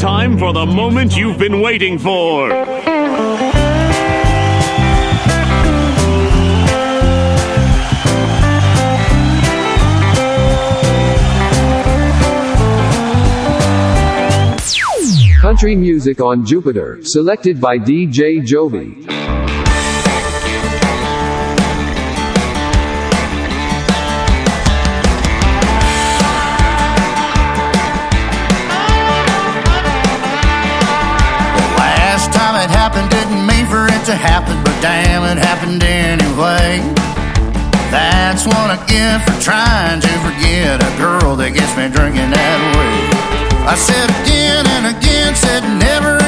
time for the moment you've been waiting for. Country music on Jupiter, selected by DJ Giove. to happen, but damn, it happened anyway. That's what I get for trying to forget a girl that gets me drinking that way. I said again and again, said never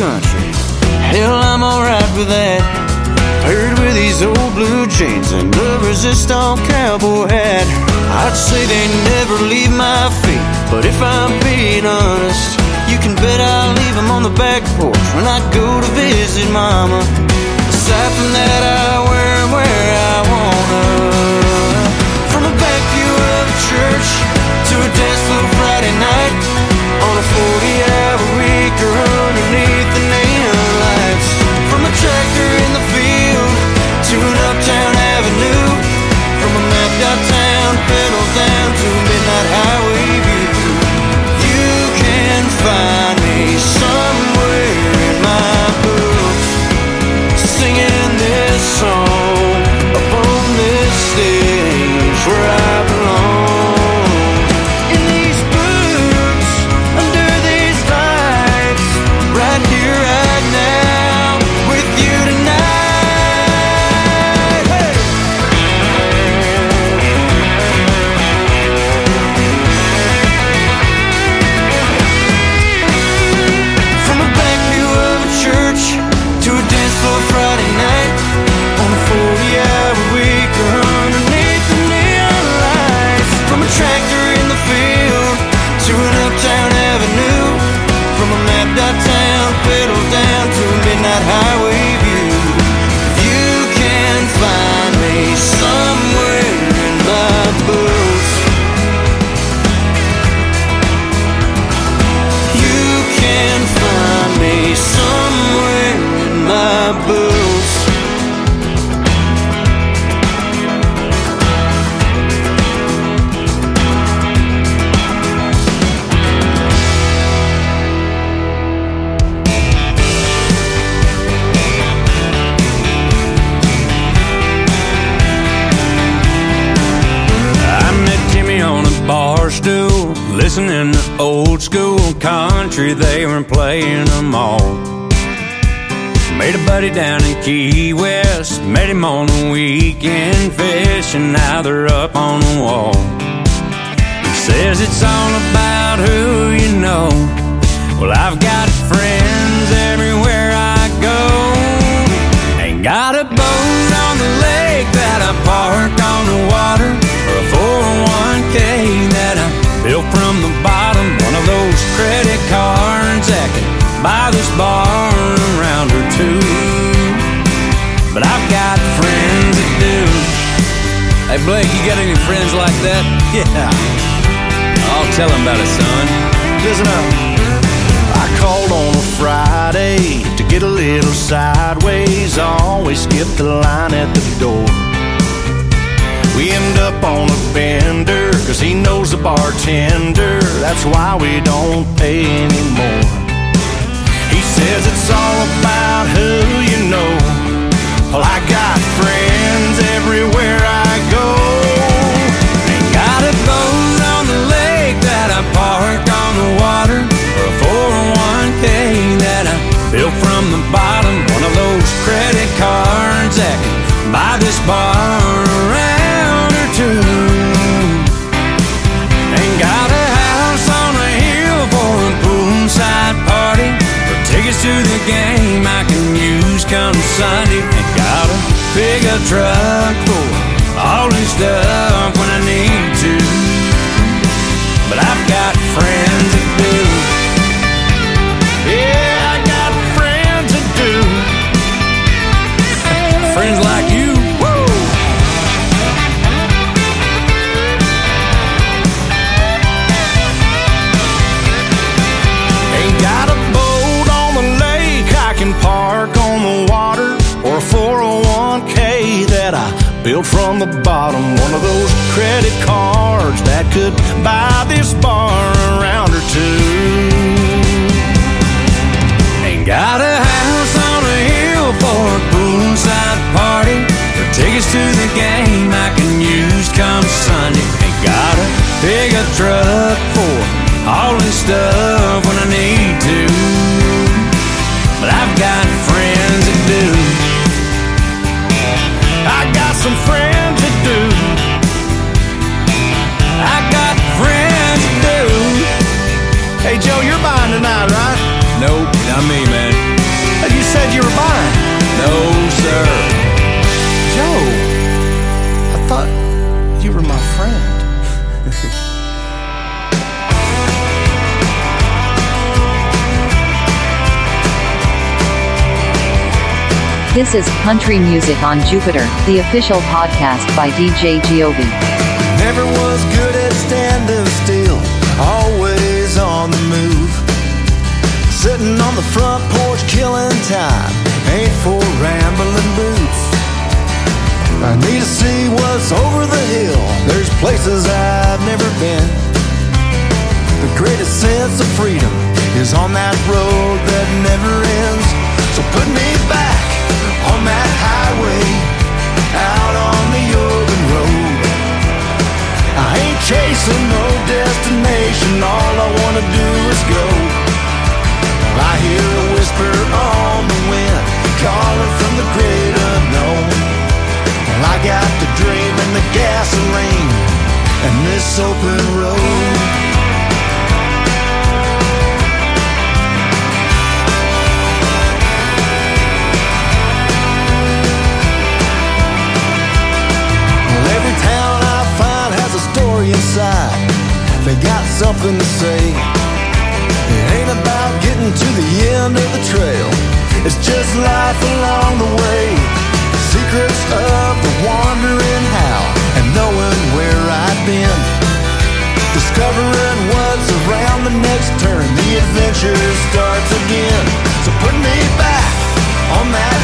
country. Hell, I'm alright with that. Paired with these old blue jeans and a Resistol cowboy hat. I'd say they never leave my feet, but if I'm being honest, you can bet I leave them on the back porch when I go to visit mama. Aside from that, I wear where I wanna. From a back view of a church to a dance floor Friday night on a 40 hour week or fine listening to old school country. They were playing them all. Made a buddy down in Key West, met him on a weekend fishing. Now they're up on the wall. He says it's all about who you know. Well, I've got buy this bar around or two. But I've got friends that do. Hey Blake, you got any friends like that? Yeah. I'll tell them about it, son. Listen up. I called on a Friday to get a little sideways. I always skip the line at the door. We end up on a bender, cause he knows the bartender. That's why we don't pay anymore. Says it's all about who you know. Well, I got friends everywhere I go. Got a boat on the lake that I park on the water, or a 401k that I built from the bottom. One of those credit cards that can buy this bar around to the game I can use come Sunday. Ain't got a pickup truck for all this stuff when I need to. But I've built from the bottom. One of those credit cards that could buy this bar around or two. Ain't got a house on a hill for a poolside party. For tickets to the game I can use come Sunday. Ain't got a pickup truck for this stuff This is Country Music on Jupiter, the official podcast by DJ Giove. Never was good at standing still, always on the move. Sitting on the front porch, killing time, ain't for rambling boots. I need to see what's over the hill. There's places I've never been. The greatest sense of freedom is on that road that never ends. So put me back that highway, out on the open road. I ain't chasing no destination, all I wanna do is go. I hear a whisper on the wind, calling from the great unknown. Well, I got the dream and the gasoline, and this open road. Something to say. It ain't about getting to the end of the trail. It's just life along the way. Secrets of the wandering how and knowing where I've been. Discovering what's around the next turn. The adventure starts again. So put me back on that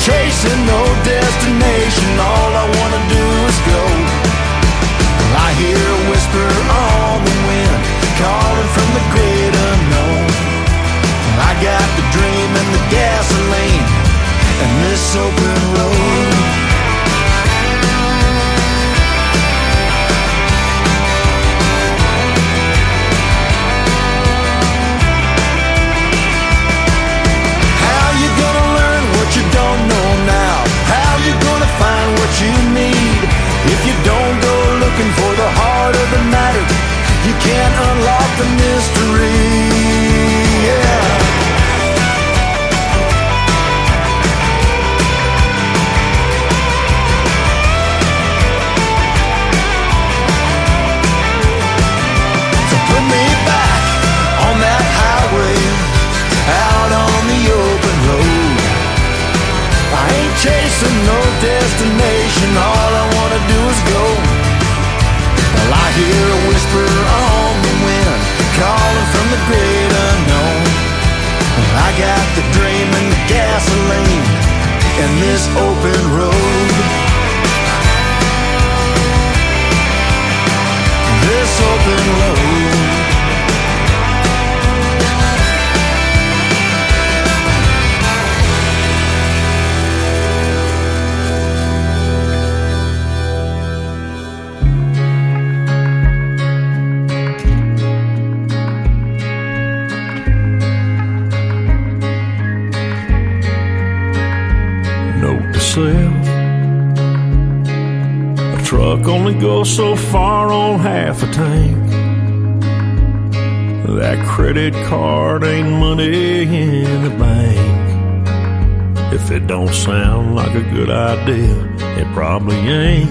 Chasing no destination, all I wanna do is go. I hear a whisper on the wind, calling from the great unknown. I got the dream and the gasoline, and this open road. What you need? If you don't go looking for the heart of the matter, you can't unlock the mystery. Destination, all I wanna do is go. Well, I hear a whisper on the wind, calling from the great unknown. I got the dream and the gasoline, and this open road. Credit card ain't money in the bank. If it don't sound like a good idea, it probably ain't.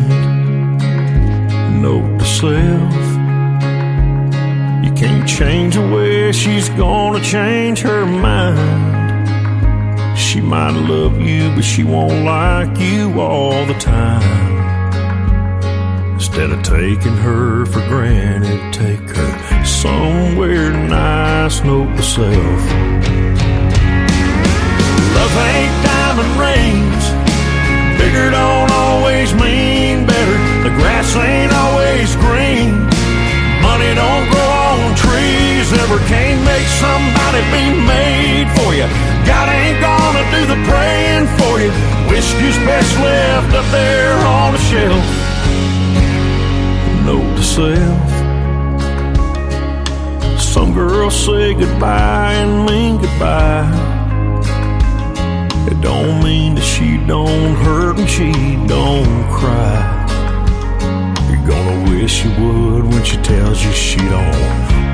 Note to self. You can't change the way she's gonna change her mind. She might love you, but she won't like you all the time. Instead of taking her for granted, take her somewhere nice, note to self. Love ain't diamond rings. Bigger don't always mean better. The grass ain't always green. Money don't grow on trees. Ever can't make somebody be made for you. God ain't gonna do the praying for you. Whiskey's best left up there on the shelf. Note to self. Some girls say goodbye and mean goodbye. It don't mean that she don't hurt and she don't cry. You're gonna wish you would when she tells you she don't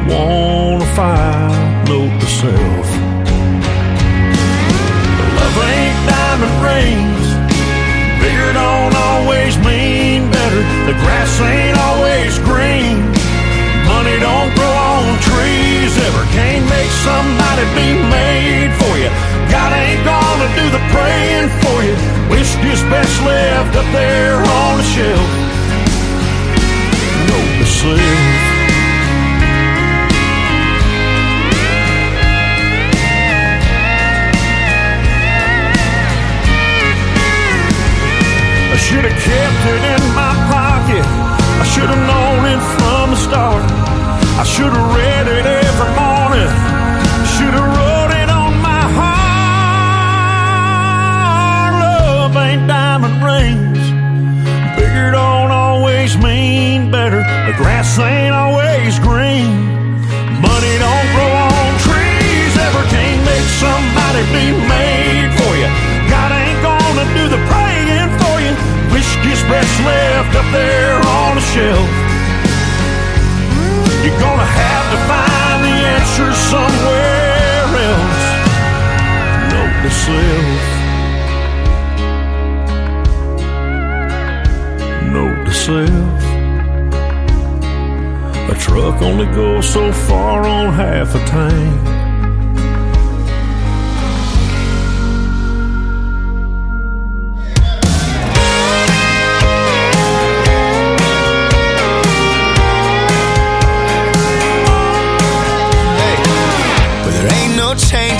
wanna fight. Note to self. Love ain't diamond rings. Bigger don't always mean better. The grass ain't always. Don't grow on trees. Ever can't make somebody be made for you. God ain't gonna do the praying for you. Whiskey's best left up there on the shelf. Note to. I should have kept it in my pocket. I should have known it should have read it every morning. Should have wrote it on my heart. Love ain't diamond rings. Bigger don't always mean better. The grass ain't always green. Money don't grow on trees. Ever can't make somebody be made for you. God ain't gonna do the praying for you. Whiskey's best left up there on the shelf. You're gonna have to find the answer somewhere else. Note to self. Note to self. A truck only goes so far on half a tank.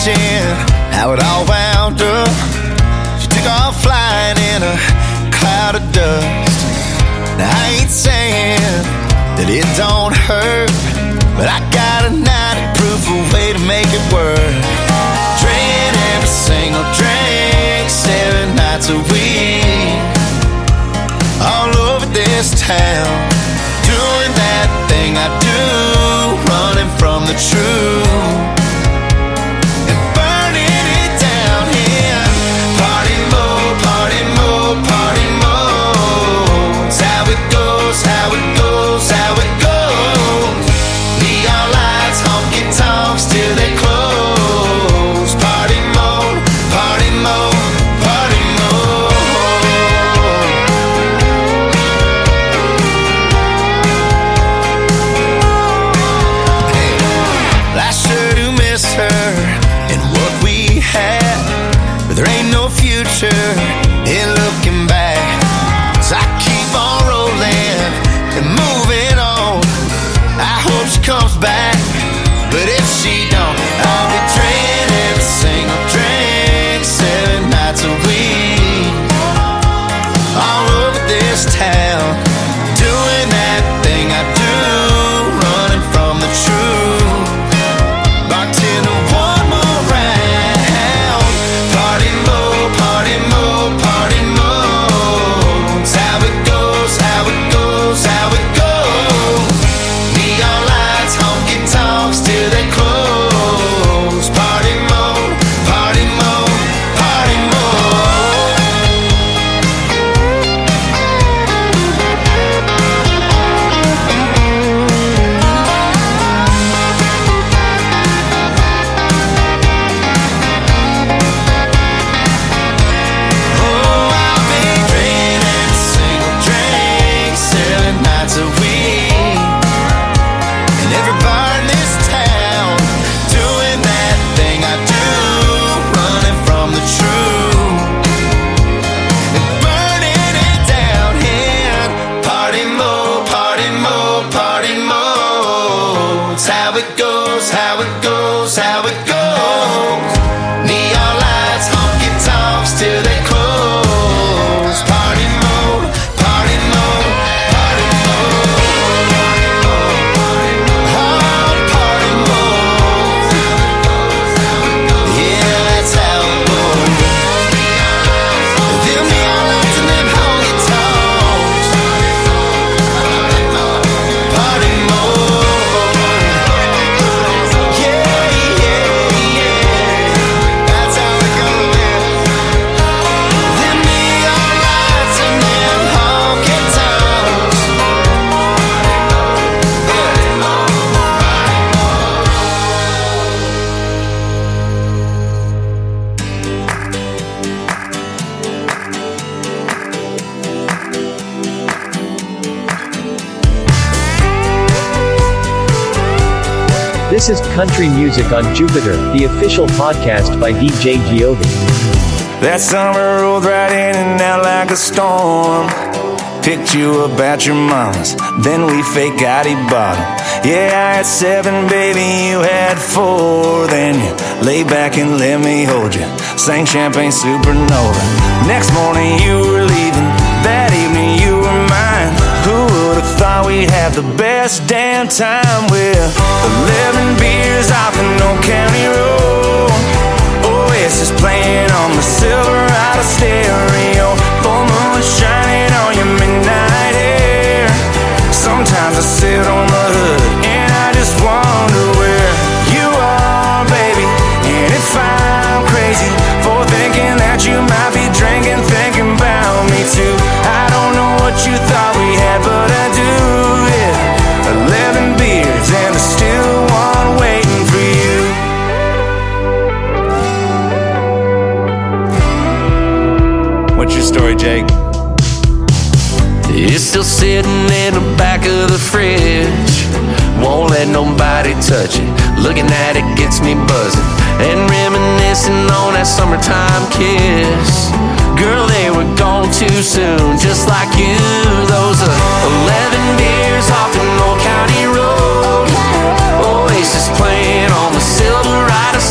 imagine how it all wound up. She took off flying in a cloud of dust. Now, I ain't saying that it don't hurt, but I got a 90 proof way to make it work. Drinking every single drink, seven nights a week, all over this town, doing that thing I do, running from the truth. Country Music on Jupiter, the official podcast by DJ Giove. That summer rolled right in and out like a storm. Picked you up at your mama's, then we fake got bottom. Yeah, I had seven, baby, you had four. Then you lay back and let me hold you. Sang champagne supernova. Next morning you were leaving. Thought we'd have the best damn time with 11 beers off an old county road? Oh, Oasis playing on the Silverado stereo. Full moon shining on your midnight hair. Sometimes I sit on the hood and I just wonder where you are, baby. And if I'm crazy for thinking that you might be drinking, thinking about me too. I don't know what you thought we had, but story, Jake? It's still sitting in the back of the fridge. Won't let nobody touch it. Looking at it gets me buzzing. And reminiscing on that summertime kiss. Girl, they were gone too soon, just like you. Those uh, 11 beers off an old county road. Oasis playing on the Silverado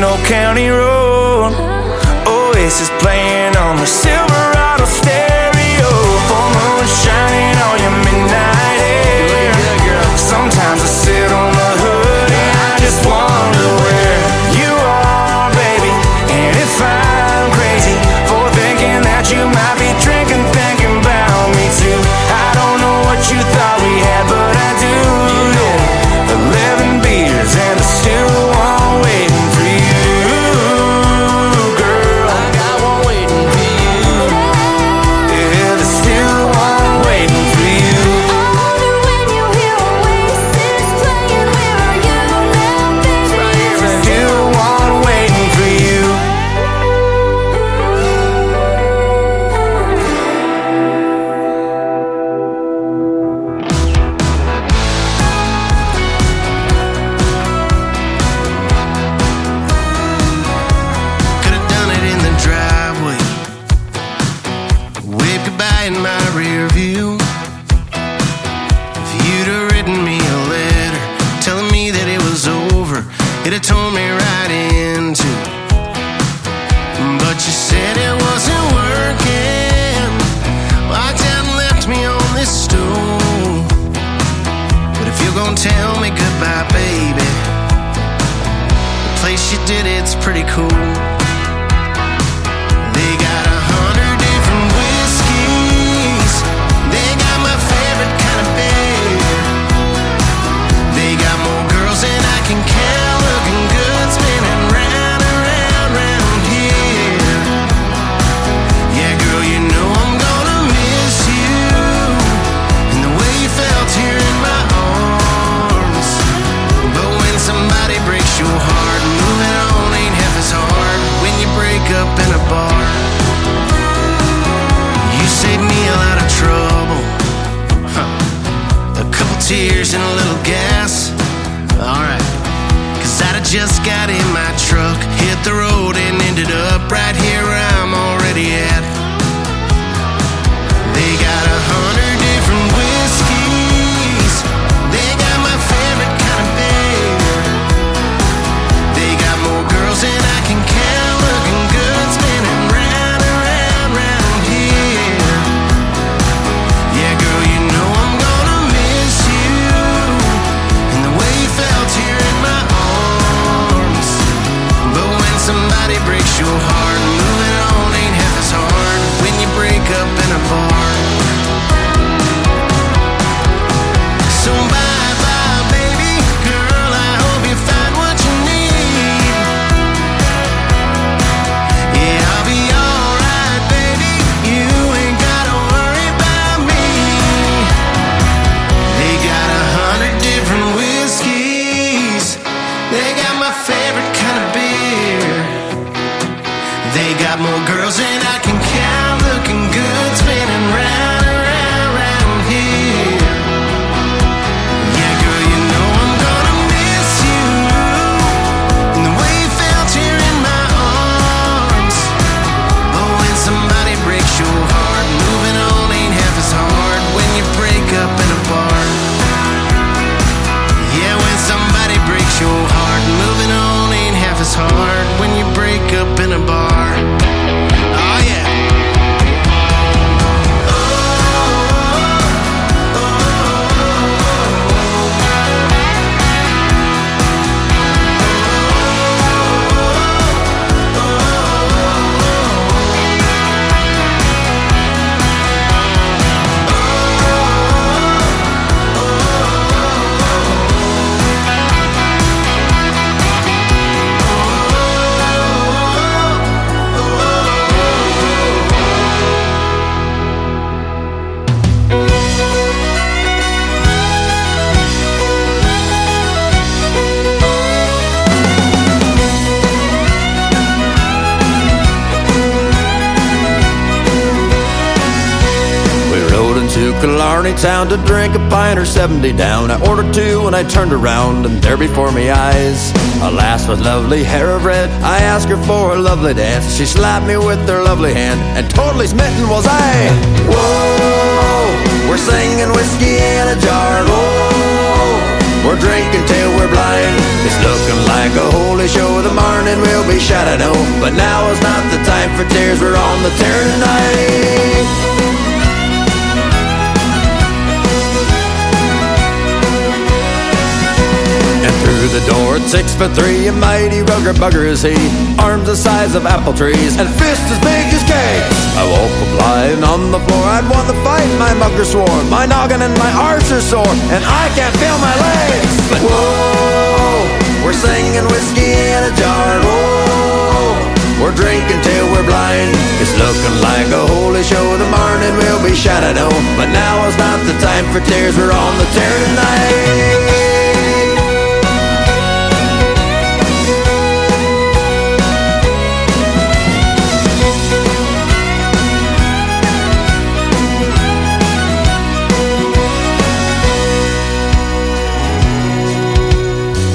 no county road. Oasis. Play town to drink a pint or 70 down. I ordered two and I turned around, and there before me eyes, a lass with lovely hair of red. I asked her for a lovely dance. She slapped me with her lovely hand, and totally smitten was I. Whoa, we're singing whiskey in a jar. Whoa, we're drinking till we're blind. It's looking like a holy show. The morning will be shot, oh, I. But now is not the time for tears. We're all six foot three, a mighty rugger bugger is he. Arms the size of apple trees and fists as big as cakes. I woke up lying on the floor. I'd won the fight, my mugger swore. My noggin and my arms are sore, and I can't feel my legs. But whoa, we're singing whiskey in a jar. Whoa, we're drinking till we're blind. It's looking like a holy show. The morning will be shot, I know. But now is not the time for tears. We're on the tear tonight.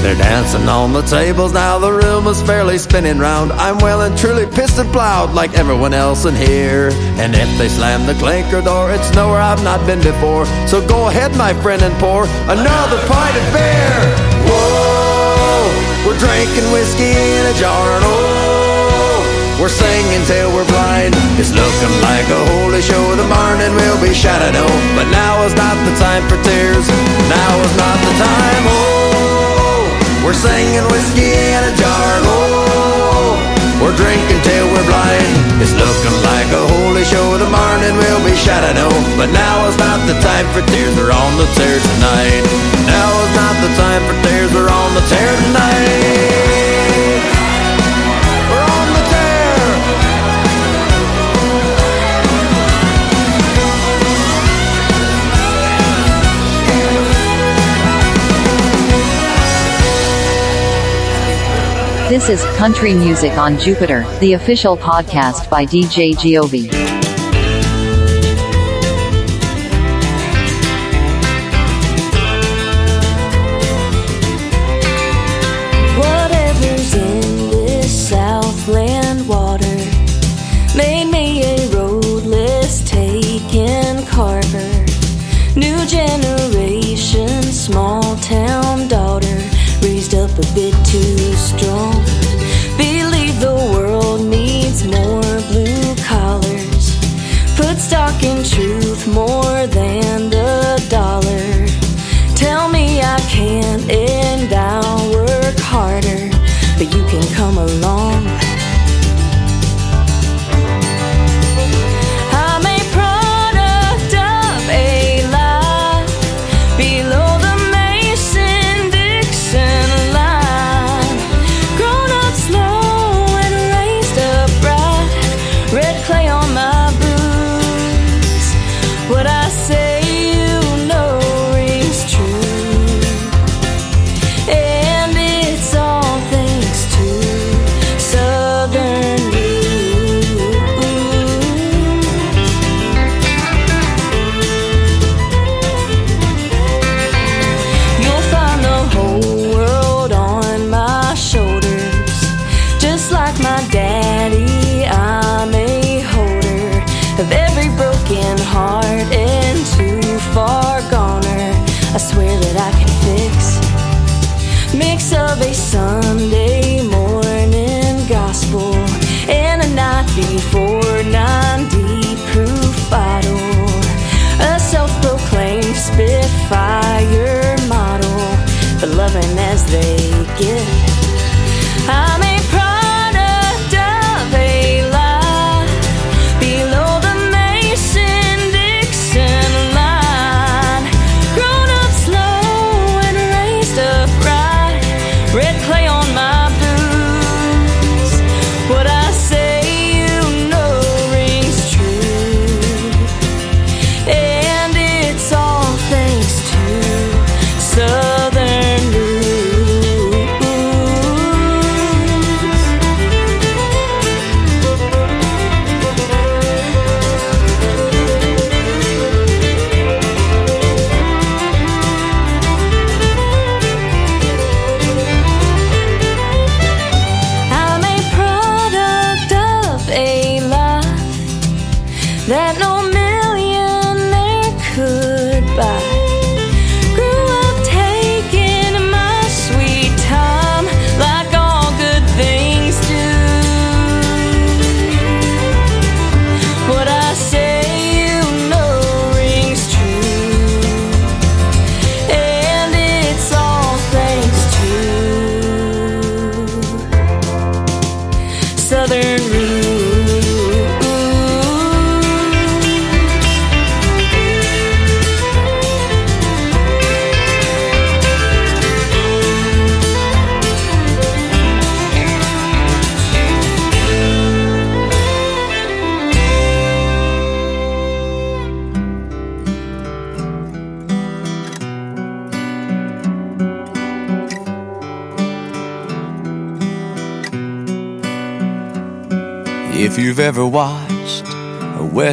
They're dancing on the tables now, the room is fairly spinning round. I'm well and truly pissed and plowed like everyone else in here. And if they slam the clinker door, it's nowhere I've not been before. So go ahead, my friend, and pour another pint of beer. Whoa, we're drinking whiskey in a jar, and oh, we're singing till we're blind. It's looking like a holy show. The morning will be shot, I know. But now is not the time for tears. Now is not the time. Oh. We're singing whiskey in a jar. Oh, we're drinking till we're blind. It's looking like a holy show. The morning will be shot, I. But now is not the time for tears. We're on the tear tonight. Now is not the time for tears. We're on the tear tonight. This is Country Music on Jupiter, the official podcast by DJ Giove.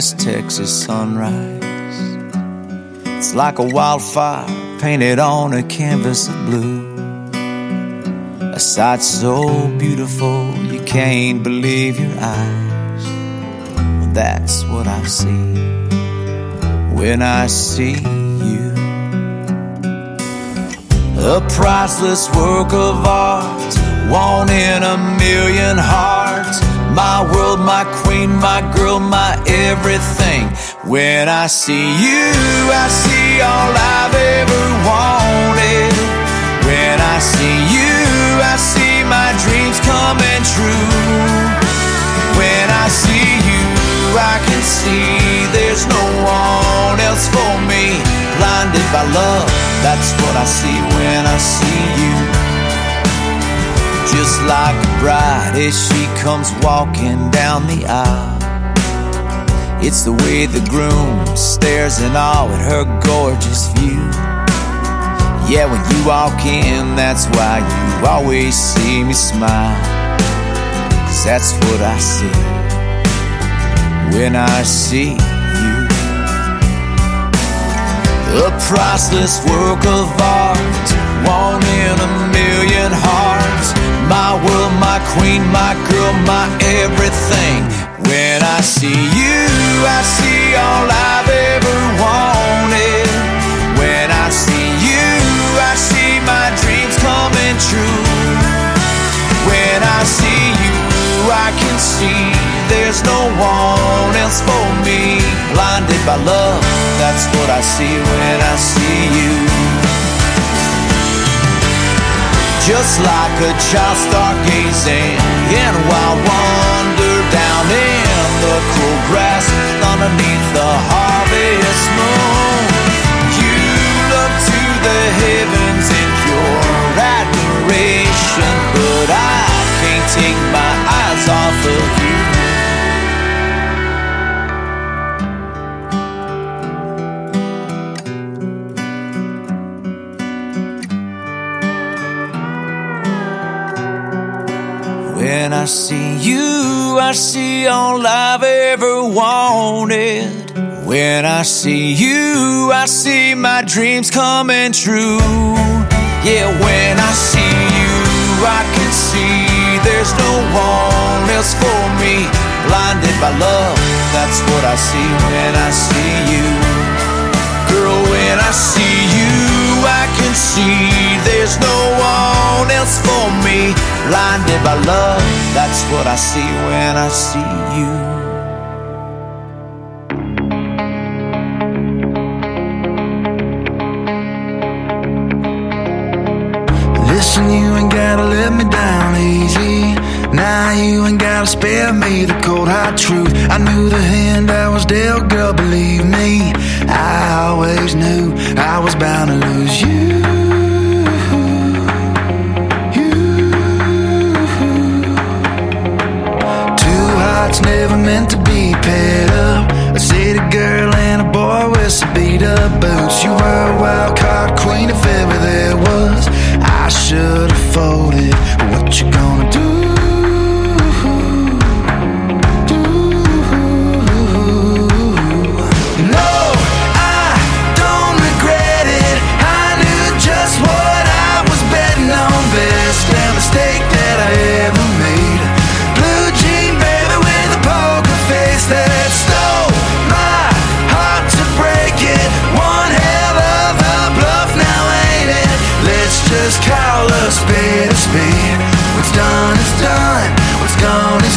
West Texas sunrise, it's like a wildfire painted on a canvas of blue. A sight so beautiful you can't believe your eyes. Well, that's what I see when I see you. A priceless work of art, one in a million hearts. My world, my queen, my girl, my everything. When I see you, I see all I've ever wanted. When I see you, I see my dreams coming true. When I see you, I can see there's no one else for me. Blinded by love, that's what I see when I see you. Just like a bride as she comes walking down the aisle. It's the way the groom stares in awe at her gorgeous view. Yeah, when you walk in, that's why you always see me smile. Cause that's what I see when I see you. A priceless work of art, one My world, my queen, my girl, my everything. When I see you, I see all I've ever wanted. When I see you, I see my dreams coming true. When I see you, I can see there's no one else for me. Blinded by love, that's what I see when I see you. Just like a child stargazing in a wild wonder down in the cool grass underneath the harvest moon. When I see you, I see all I've ever wanted. When I see you, I see my dreams coming true. Yeah, when I see you, I can see there's no one else for me. Blinded by love, that's what I see when I see you. I can see there's no one else for me. Blinded by love, that's what I see when I see you. Listen, you ain't gotta let me down easy. Now you ain't gotta spare me the cold hard truth. I knew the hand I was dealt, girl, believe me. I always knew I was bound to lose you. Two hearts never meant to be paired up. A city girl and a boy with some beat up boots. You were a wild card queen if ever there was. I should have folded. What you gonna do?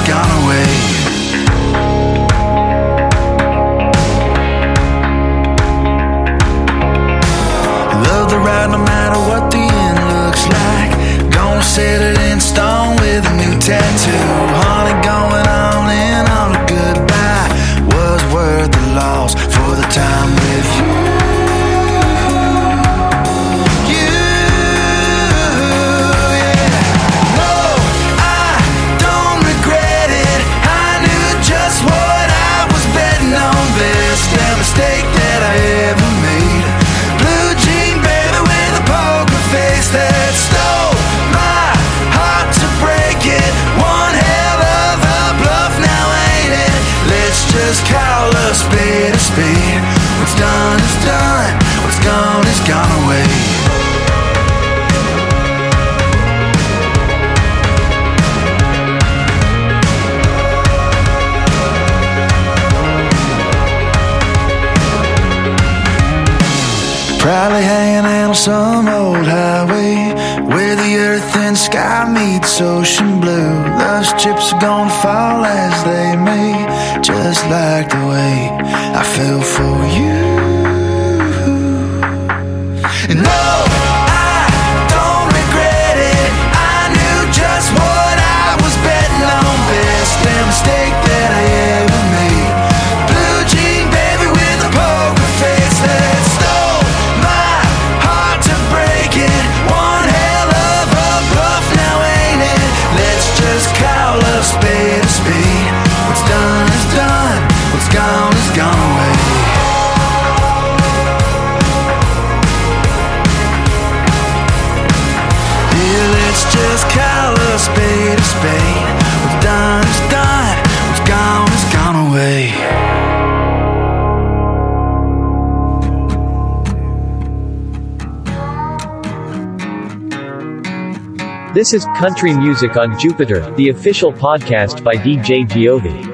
gone. some old highway where the earth and sky meets ocean blue. Those chips are gonna fall as they may, just like the way I fell for you. This is Country Music on Jupiter, the official podcast by DJ Giove.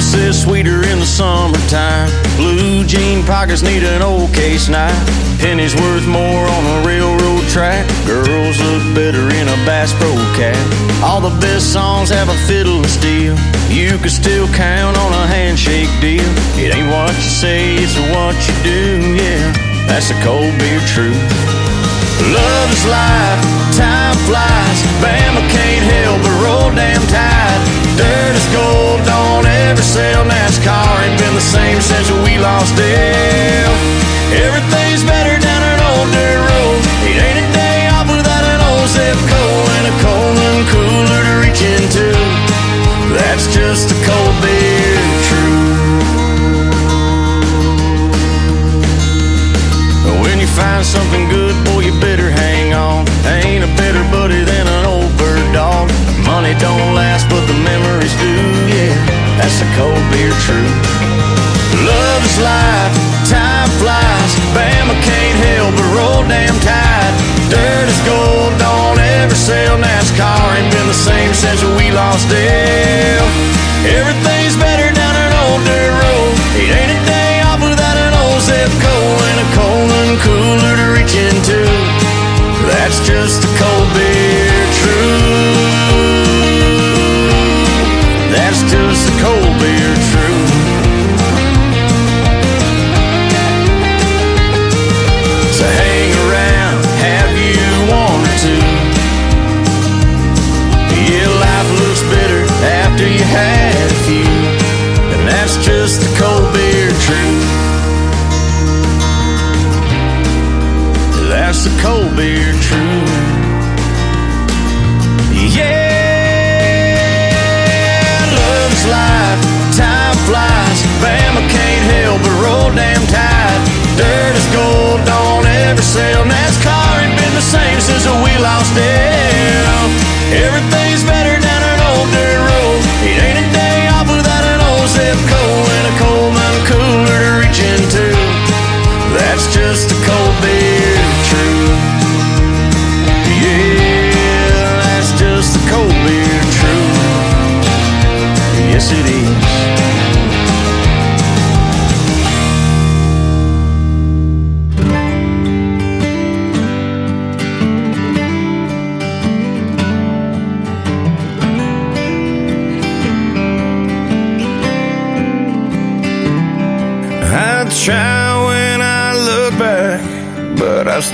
Sets sweeter in the summertime. Blue jean pockets need an old case knife. Pennies worth more on a railroad track. Girls look better in a Bass Pro cap. All the best songs have a fiddle and steel. You can still count on a handshake deal. It ain't what you say, it's what you do. Yeah, that's a cold beer truth. Love is life, time flies. Bama can't help but roll damn tide. Dirt is gold, don't ever sell. NASCAR ain't been the same since we lost Dale. Everything's better down an old dirt road. It ain't a day off without an old Zebco and a cold and cooler to reach into. That's just the cold beer truth. When you find something good, boy, you better hang on. Ain't a better buddy than an old bird dog. Money don't last, but truth. Love is life, time flies. Bama can't help but roll damn tide. Dirt is gold, don't ever sell. NASCAR ain't been the same since we lost Dale. Everything's glass the cold beer true. Yeah, love's life, time flies. Bama can't help but roll damn tight. Dirt is gold on every cell, NASCAR.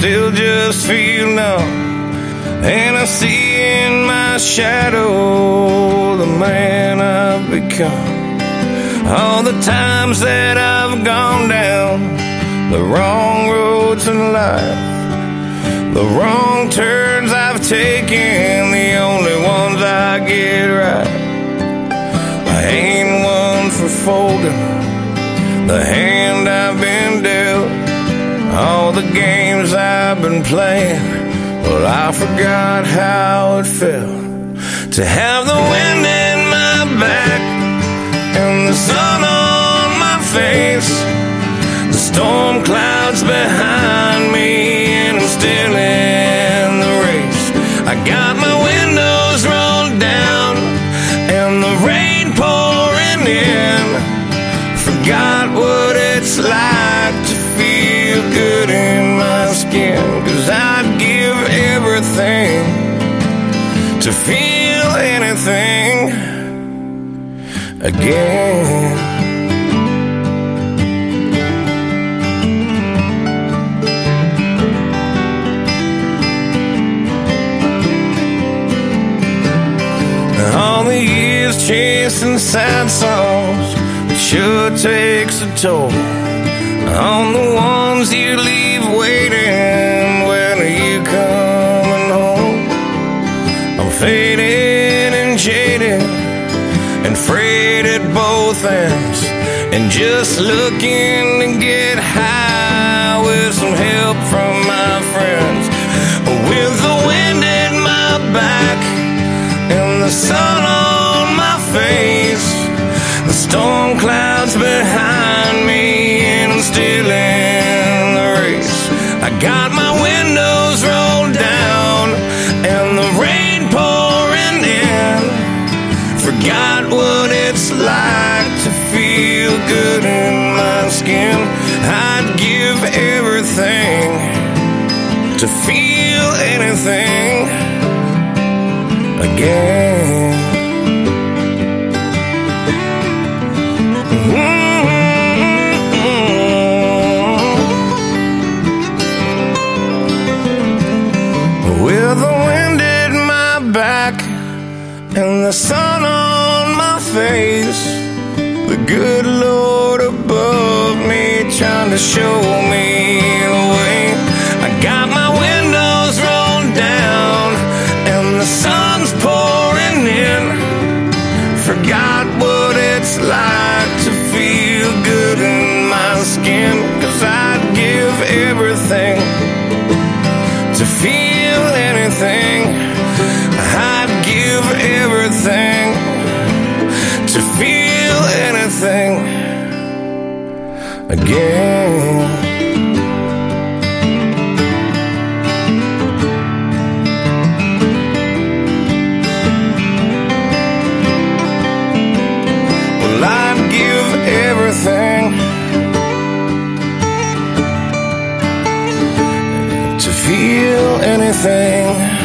Still just feel numb. And I see in my shadow the man I've become. All the times that I've gone down the wrong roads in life, the wrong turns I've taken, the only ones I get right. I ain't one for folding the hand the games I've been playing. Well, I forgot how it felt to have the wind in my back and the sun on my face, the storm clouds behind me, and I'm still in to feel anything again. All the years chasing sad songs it sure takes a toll on the ones you leave and just looking to get high with some help from my friends. With the wind at my back and the sun on my face, the storm clouds behind me, and I'm still in the race. I got my good in my skin. I'd give everything to feel anything again. Mm-hmm. With the wind at my back and the sun on my face, to show me the way. I got my windows rolled down and the sun's pouring in. Forgot what it's like to feel good in my skin, cause I'd give everything to feel anything. I'd give everything to feel anything again. Feel anything.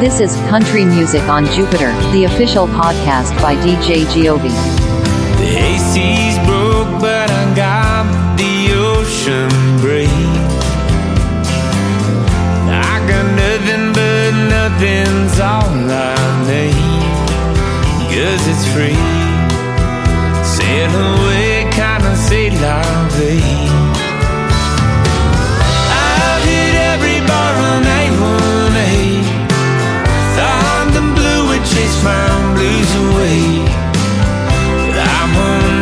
This is Country Music on Jupiter, the official podcast by DJ Giove. The AC's ocean breeze. I got nothing but nothing's all I need. Cause it's free. Sail away, kinda say la vie. I've hit every bar on A1A. Thought the blue would chase my blues away. But I'm on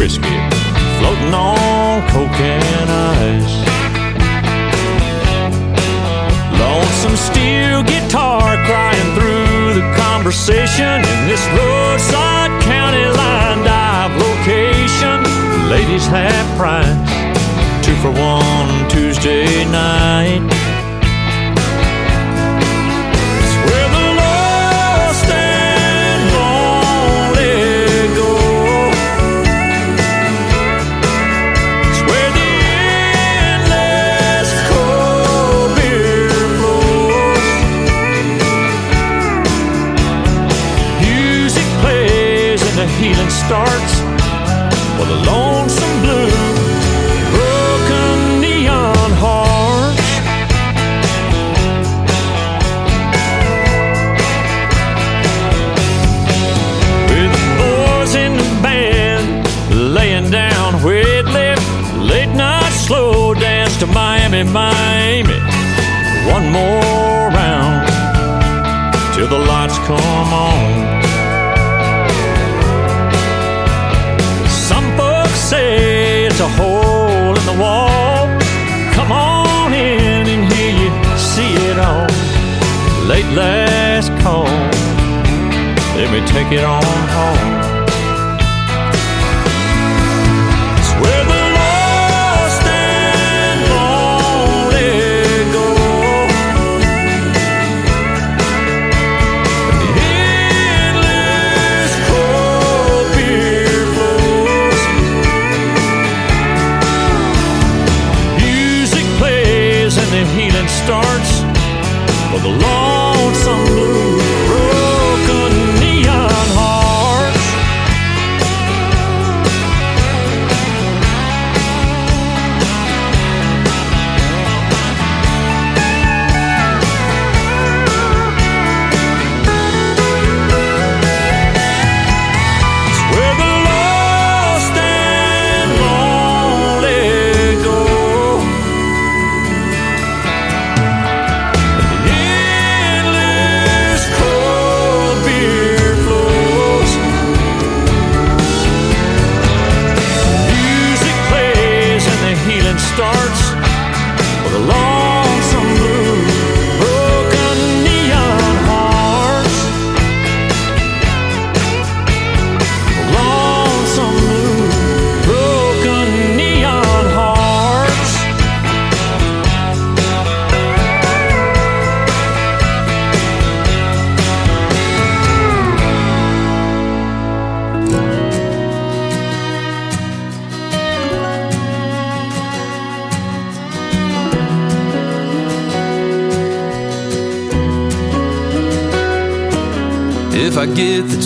whiskey floating on coke and ice. Lonesome steel guitar crying through the conversation in this roadside county line dive location. Ladies half price two for one Tuesday night. Miami. One more round till the lights come on. Some folks say it's a hole in the wall. Come on in and here you see it all. Late last call. Let me take it on home. Starts for the lonesome blue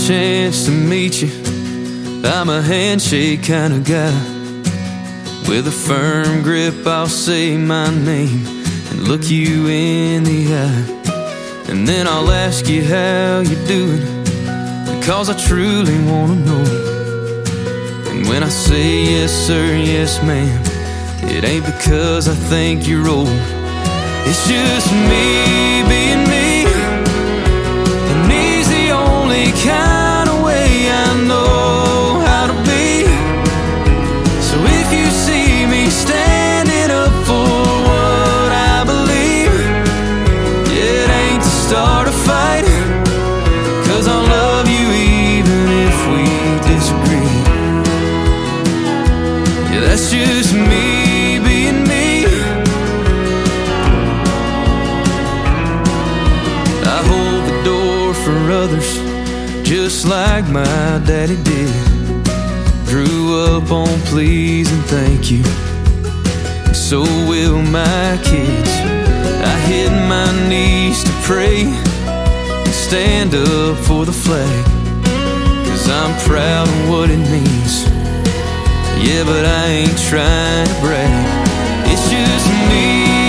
chance to meet you. I'm a handshake kind of guy. With a firm grip, I'll say my name and look you in the eye. And then I'll ask you how you're doing, because I truly want to know. And when I say yes, sir, yes, ma'am, it ain't because I think you're old. It's just me being me, and he's the only kind. Fight. Cause I'll love you even if we disagree. Yeah, that's just me being me. I hold the door for others just like my daddy did. Grew up on please and thank you. So will my kids. I hit my knees to pray stand up for the flag. Cause I'm proud of what it means. Yeah, but I ain't trying to brag. It's just me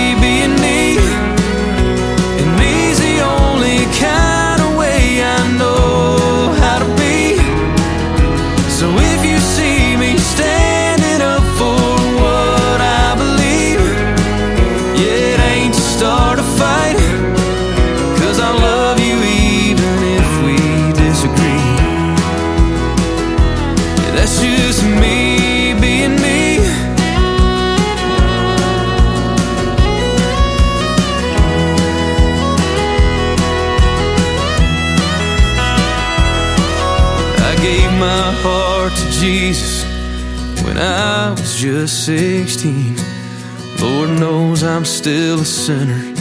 Jesus when I was just 16. Lord knows I'm still a sinner,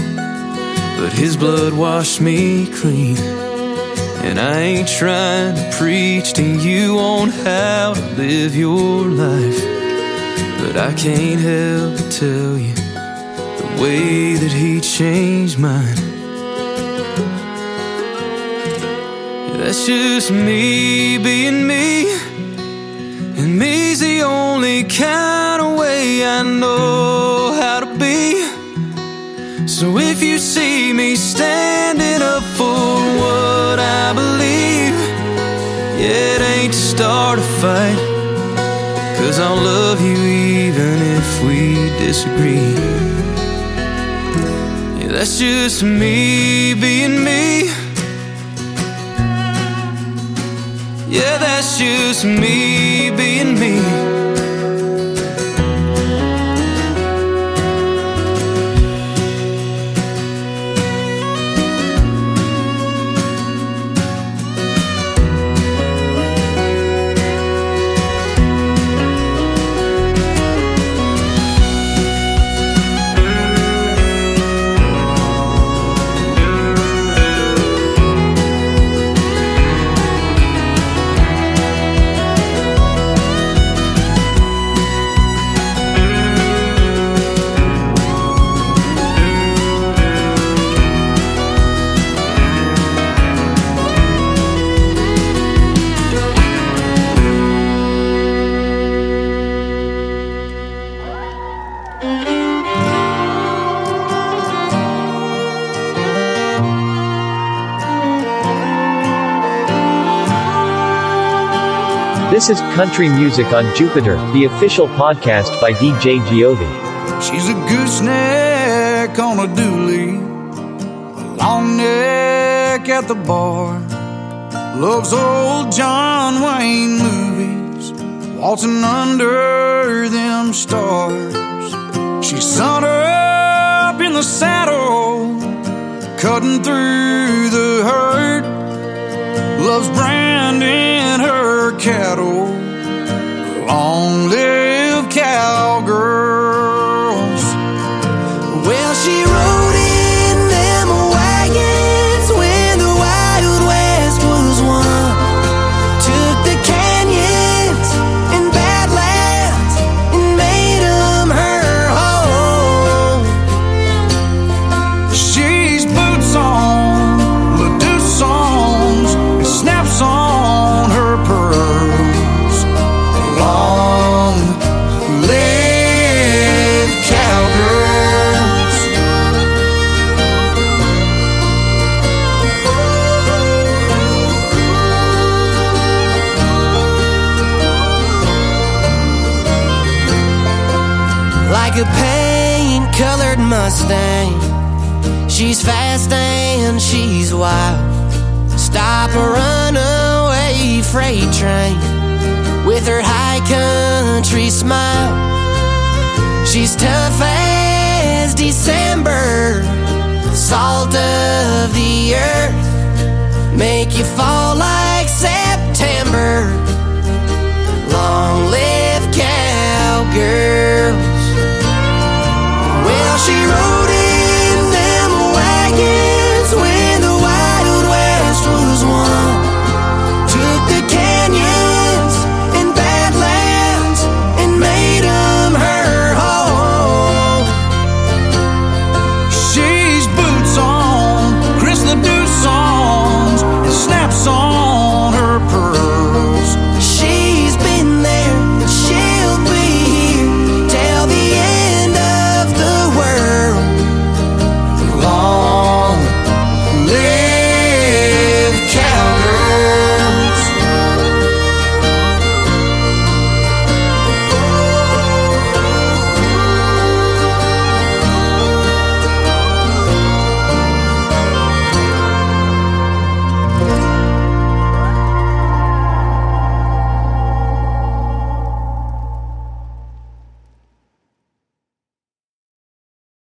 but His blood washed me clean. And I ain't trying to preach to you on how to live your life, but I can't help but tell you the way that He changed mine. That's just me being me. Kind of way I know how to be. So if you see me standing up for what I believe, yeah, it ain't to start a fight. Cause I'll love you even if we disagree. Yeah, that's just me being me. Yeah, that's just me being me. This is Country Music on Jupiter, the official podcast by DJ Giove. She's a gooseneck on a dually, a long neck at the bar. Loves old John Wayne movies, waltzing under them stars. She's sun up in the saddle, cutting through the herd. Loves branding her cattle. Long live cowgirls.